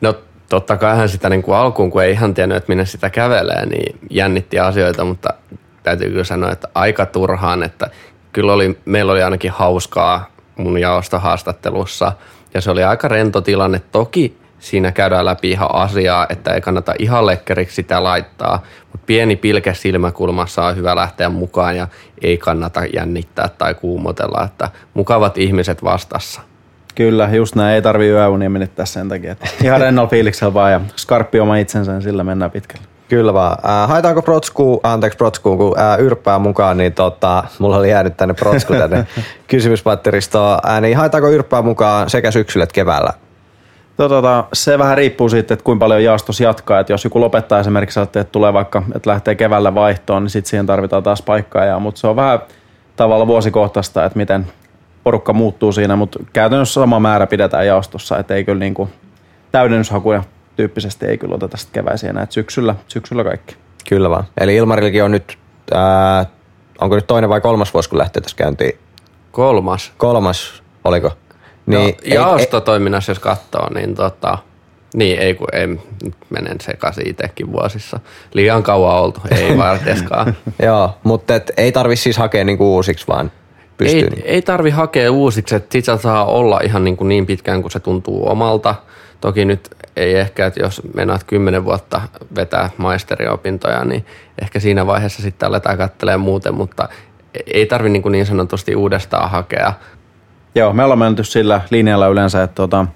No totta kaihan sitä niin kuin alkuun, kun ei ihan tiennyt, että minne sitä kävelee, niin jännitti asioita, mutta täytyy kyllä sanoa, että aika turhaan, että kyllä oli, meillä oli ainakin hauskaa mun jaostohaastattelussa ja se oli aika rento tilanne. Toki siinä käydään läpi ihan asiaa, että ei kannata ihan lekkeriksi sitä laittaa, mutta pieni pilke silmäkulmassa on hyvä lähteä mukaan ja ei kannata jännittää tai kuumotella, että mukavat ihmiset vastassa. Kyllä, just näin. Ei tarvii yöunia menettää sen takia. Että ihan rennolla fiiliksellä vaan ja skarppi oma itsensä, niin sillä mennään pitkälle. Kyllä vaan. Äh, haetaanko Protsku, anteeksi Protsku, kun äh, yrppää mukaan, niin tota, mulla oli jäänyt tänne Protsku tänne kysymyspatteristoon. Äh, niin haetaanko yrppää mukaan sekä syksyllä että keväällä? Tota, se vähän riippuu siitä, että kuinka paljon jaostos jatkaa. Että jos joku lopettaa esimerkiksi, että tulee vaikka, että lähtee keväällä vaihtoon, niin sitten siihen tarvitaan taas paikkaa. Mutta se on vähän tavalla vuosikohtaista, että miten porukka muuttuu siinä, mutta käytännössä sama määrä pidetään jaostossa, että ei kyllä niin kuin täydennyshakuja tyyppisesti ei kyllä oteta sitten keväisiä näitä syksyllä, syksyllä kaikki. Kyllä vaan. Eli Ilmarillakin on nyt, ää, onko nyt toinen vai kolmas vuosi, kun lähtee tässä käyntiin? Kolmas. Kolmas, oliko? Niin, no, jaostotoiminnassa, jos katsoo, niin tota, niin, ei kun ei, nyt menen sekaisin itsekin vuosissa. Liian kauan oltu, ei varteskaan. Joo, mutta et, ei tarvi siis hakea niinku uusiksi, vaan pystyy. Ei, niin. ei tarvi hakea uusiksi, että sit saa olla ihan niin, kuin niin pitkään kuin se tuntuu omalta. Toki nyt ei ehkä, että jos menaat kymmenen vuotta vetää maisteriopintoja, niin ehkä siinä vaiheessa sitten aletaan katselemaan muuten, mutta ei tarvi niin, kuin niin sanotusti uudestaan hakea. Joo, me ollaan menty sillä linjalla yleensä, että tota,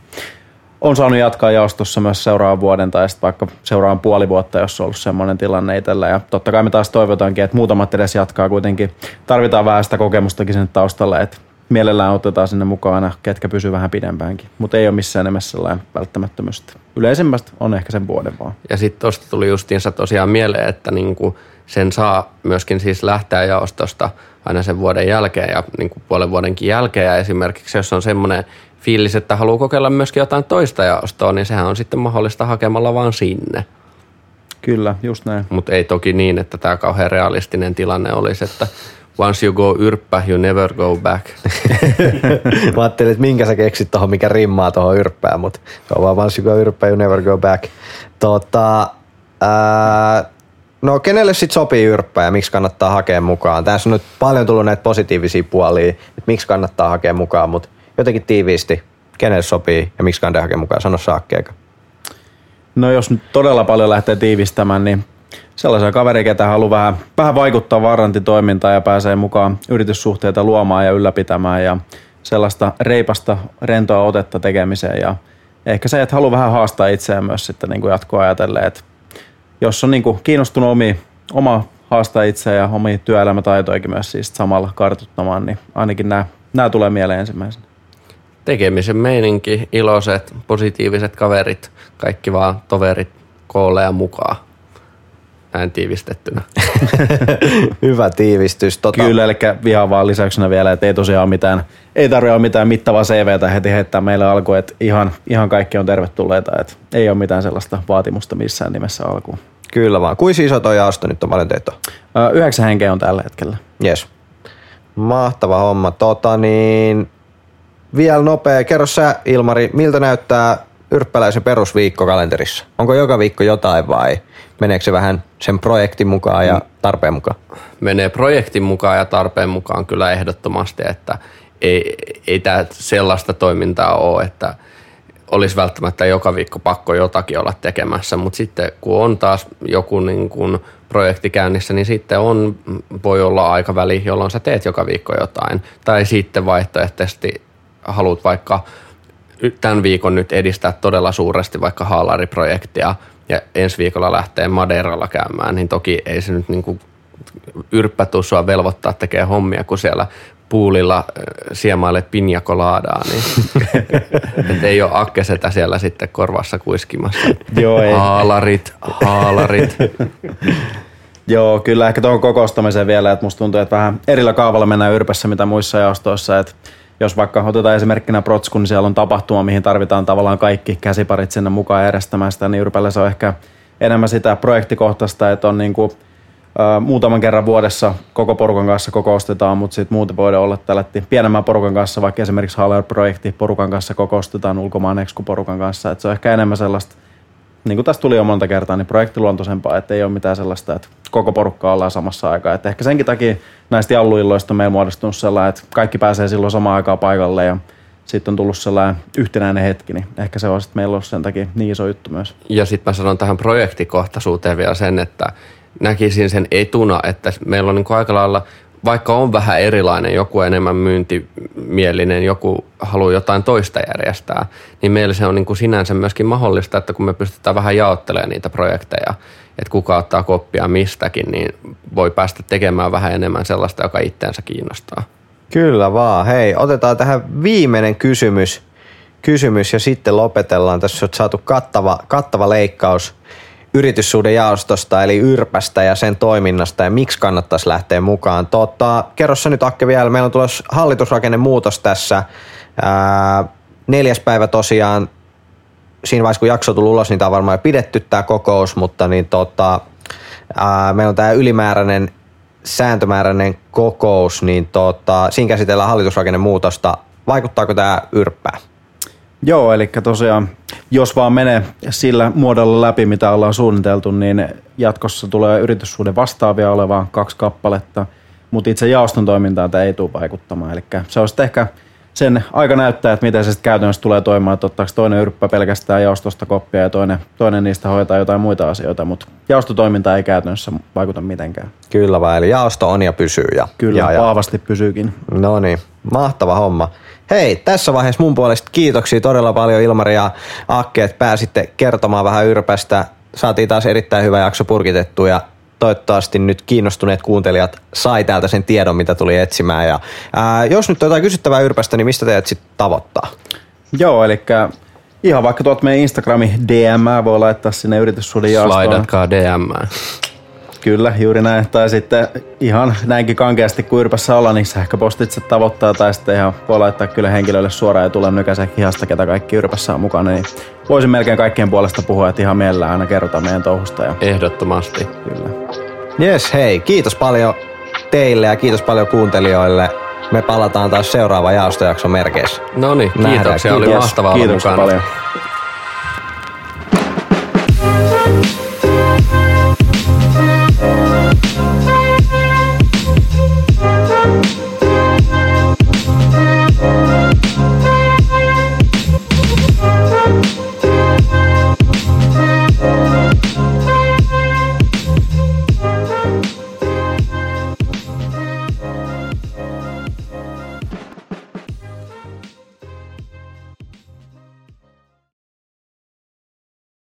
on saanut jatkaa jaostossa myös seuraavan vuoden tai sitten vaikka seuraavan puoli vuotta, jos on ollut semmoinen tilanne itsellä. Ja totta kai me taas toivotaankin, että muutamat edes jatkaa kuitenkin. Tarvitaan vähän sitä kokemustakin sinne taustalle, että mielellään otetaan sinne mukaan ketkä pysyy vähän pidempäänkin. Mutta ei ole missään nimessä sellainen välttämättömyystä. Yleisemmästä on ehkä sen vuoden vaan. Ja sitten tuosta tuli justiinsa tosiaan mieleen, että niinku sen saa myöskin siis lähteä jaostosta aina sen vuoden jälkeen ja niinku puolen vuodenkin jälkeen. Ja esimerkiksi jos on semmoinen fiilis, että haluaa kokeilla myöskin jotain toista jaostoa, niin sehän on sitten mahdollista hakemalla vaan sinne. Kyllä, just näin. Mutta ei toki niin, että tämä kauhean realistinen tilanne olisi, että once you go yrppä, you never go back. Mä ajattelin, että minkä sä keksit tuohon, mikä rimmaa tuohon yrppään, mutta se on vaan once you go yrppä, you never go back. Tota, ää, no kenelle sitten sopii yrppä ja miksi kannattaa hakea mukaan? Tässä on nyt paljon tullut näitä positiivisia puolia, että miksi kannattaa hakea mukaan, mutta jotenkin tiiviisti, kenelle sopii ja miksi kannattaa hakea mukaan? Sano saakkeeka. No jos nyt todella paljon lähtee tiivistämään, niin sellaisia kavereita, ketä haluaa vähän, vähän vaikuttaa varantitoimintaan ja pääsee mukaan yrityssuhteita luomaan ja ylläpitämään ja sellaista reipasta, rentoa otetta tekemiseen ja ehkä se, että haluaa vähän haastaa itseään myös sitten niin kuin jatkoa ajatellen, että jos on niin kuin kiinnostunut omi, oma haastaa itseään ja omia työelämätaitoikin myös siis samalla kartuttamaan, niin ainakin nämä, nämä tulee mieleen ensimmäisenä. Tekemisen meininki, iloiset, positiiviset kaverit, kaikki vaan toverit koolle ja mukaan näin tiivistettynä. Hyvä tiivistys. Tota... Kyllä, eli vielä vaan lisäyksenä vielä, että ei tosiaan mitään, ei tarvitse olla mitään mittavaa CVtä heti heittää meille alkuun, että ihan, ihan kaikki on tervetulleita, että ei ole mitään sellaista vaatimusta missään nimessä alkuun. Kyllä vaan. Kuinka iso toi jaosto nyt on paljon teitä? Yhdeksän henkeä on tällä hetkellä. Yes. Mahtava homma. Tota niin, vielä nopea. Kerro sä, Ilmari, miltä näyttää yrppäläisen perusviikko kalenterissa? Onko joka viikko jotain vai meneekö se vähän sen projektin mukaan ja tarpeen mukaan? Menee projektin mukaan ja tarpeen mukaan kyllä ehdottomasti, että ei, ei tämä sellaista toimintaa ole, että olisi välttämättä joka viikko pakko jotakin olla tekemässä, mutta sitten kun on taas joku niin kuin projekti käynnissä, niin sitten on, voi olla aikaväli, jolloin sä teet joka viikko jotain. Tai sitten vaihtoehtoisesti haluat vaikka tämän viikon nyt edistää todella suuresti vaikka haalariprojektia ja ensi viikolla lähtee Madeiralla käymään, niin toki ei se nyt niin kuin yrppä sua velvoittaa tekemään hommia, kun siellä puulilla siemailet pinjakolaadaa, niin et ei ole akkesetä siellä sitten korvassa kuiskimassa. Joo, ei. Haalarit, haalarit. Joo, kyllä ehkä tuohon kokoustamiseen vielä, että musta tuntuu, että vähän erillä kaavalla mennään yrpässä mitä muissa jaostoissa, että jos vaikka otetaan esimerkkinä Protskun, niin siellä on tapahtuma, mihin tarvitaan tavallaan kaikki käsiparit sinne mukaan järjestämään sitä, niin Yrpällä se on ehkä enemmän sitä projektikohtaista, että on niin kuin muutaman kerran vuodessa koko porukan kanssa kokoustetaan, mutta sitten muuten voidaan olla tällä pienemmän porukan kanssa, vaikka esimerkiksi Haller-projekti porukan kanssa kokoustetaan ulkomaan Exco-porukan kanssa. Et se on ehkä enemmän sellaista, niin kuin tästä tuli jo monta kertaa, niin projektiluontoisempaa, että ei ole mitään sellaista, että koko porukka ollaan samassa aikaa. Et ehkä senkin takia näistä jalluilloista on meillä muodostunut sellainen, että kaikki pääsee silloin samaan aikaan paikalle ja sitten on tullut sellainen yhtenäinen hetki, niin ehkä se on sitten meillä ollut sen takia niin iso juttu myös. Ja sitten mä sanon tähän projektikohtaisuuteen vielä sen, että näkisin sen etuna, että meillä on niin aika lailla, vaikka on vähän erilainen, joku enemmän myyntimielinen, joku haluaa jotain toista järjestää, niin meillä se on niin kuin sinänsä myöskin mahdollista, että kun me pystytään vähän jaottelemaan niitä projekteja, että kuka ottaa koppia mistäkin, niin voi päästä tekemään vähän enemmän sellaista, joka itteensä kiinnostaa. Kyllä vaan. Hei, otetaan tähän viimeinen kysymys, kysymys ja sitten lopetellaan. Tässä on saatu kattava, kattava leikkaus yrityssuuden jaostosta eli Yrpästä ja sen toiminnasta ja miksi kannattaisi lähteä mukaan. Tota, kerro sä nyt Akke vielä, meillä on tulossa hallitusrakennemuutos tässä. Ää, neljäs päivä tosiaan, siinä vaiheessa kun jakso tuli ulos, niin tämä on varmaan jo pidetty tämä kokous, mutta niin tota, ää, meillä on tämä ylimääräinen sääntömääräinen kokous, niin tota, siinä käsitellään hallitusrakennemuutosta. Vaikuttaako tämä yrppää? Joo, eli tosiaan jos vaan menee sillä muodolla läpi, mitä ollaan suunniteltu, niin jatkossa tulee yrityssuuden vastaavia olevaan kaksi kappaletta, mutta itse jaoston toimintaan tämä ei tule vaikuttamaan. Eli se on sitten ehkä sen aika näyttää, että miten se sitten käytännössä tulee toimimaan, että ottaako toinen yrppä pelkästään jaostosta koppia ja toinen, toinen niistä hoitaa jotain muita asioita, mutta jaostotoiminta ei käytännössä vaikuta mitenkään. Kyllä vaan, eli jaosto on ja pysyy. Ja, Kyllä, ja, ja. vahvasti pysyykin. No niin, mahtava homma. Hei, tässä vaiheessa mun puolesta kiitoksia todella paljon Ilmari ja Akke, että pääsitte kertomaan vähän Yrpästä. Saatiin taas erittäin hyvä jakso purkitettu ja toivottavasti nyt kiinnostuneet kuuntelijat sai täältä sen tiedon, mitä tuli etsimään. Ja, ää, jos nyt on jotain kysyttävää Yrpästä, niin mistä teidät sitten tavoittaa? Joo, eli ihan vaikka tuot meidän Instagrami DM voi laittaa sinne yrityssuuden jaostoon. Slaidatkaa DM. Kyllä, juuri näin. Tai sitten ihan näinkin kankeasti kuin yrpässä olla, niin sähköpostitse tavoittaa tai sitten ihan voi laittaa kyllä henkilölle suoraan ja tulla nykäisen hihasta, ketä kaikki yrpässä on mukana. Niin voisin melkein kaikkien puolesta puhua, että ihan mielellään aina kerrotaan meidän touhusta. Ja... Ehdottomasti. Kyllä. Yes, hei, kiitos paljon teille ja kiitos paljon kuuntelijoille. Me palataan taas seuraava jaostojakson merkeissä. No niin, kiitoksia. Oli mahtavaa Kiitos mukana. paljon.